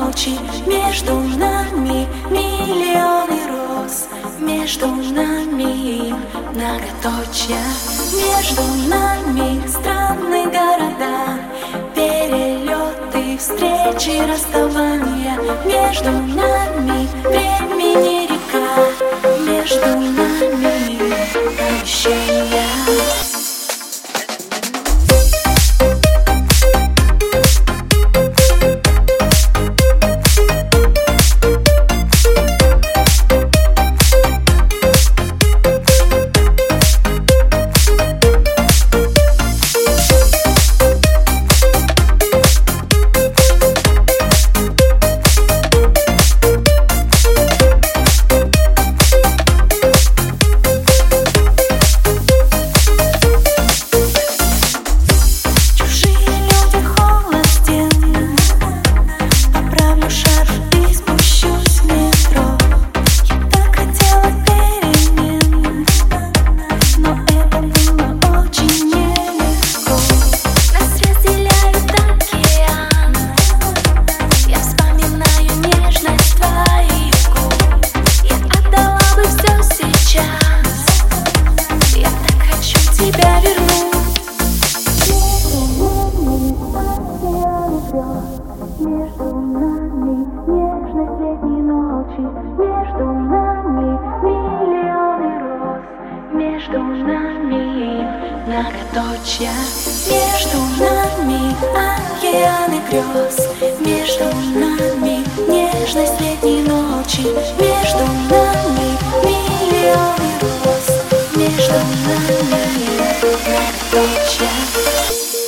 ночи Между нами миллионы роз Между нами многоточия Между нами странные города Перелеты, встречи, расставания. Между нами времени Между нами нежность летней ночи. Между нами миллионы роз. Между нами многоточья. Между нами океаны грез. Между нами нежность летней ночи. Между нами миллионы роз. Между нами многоточья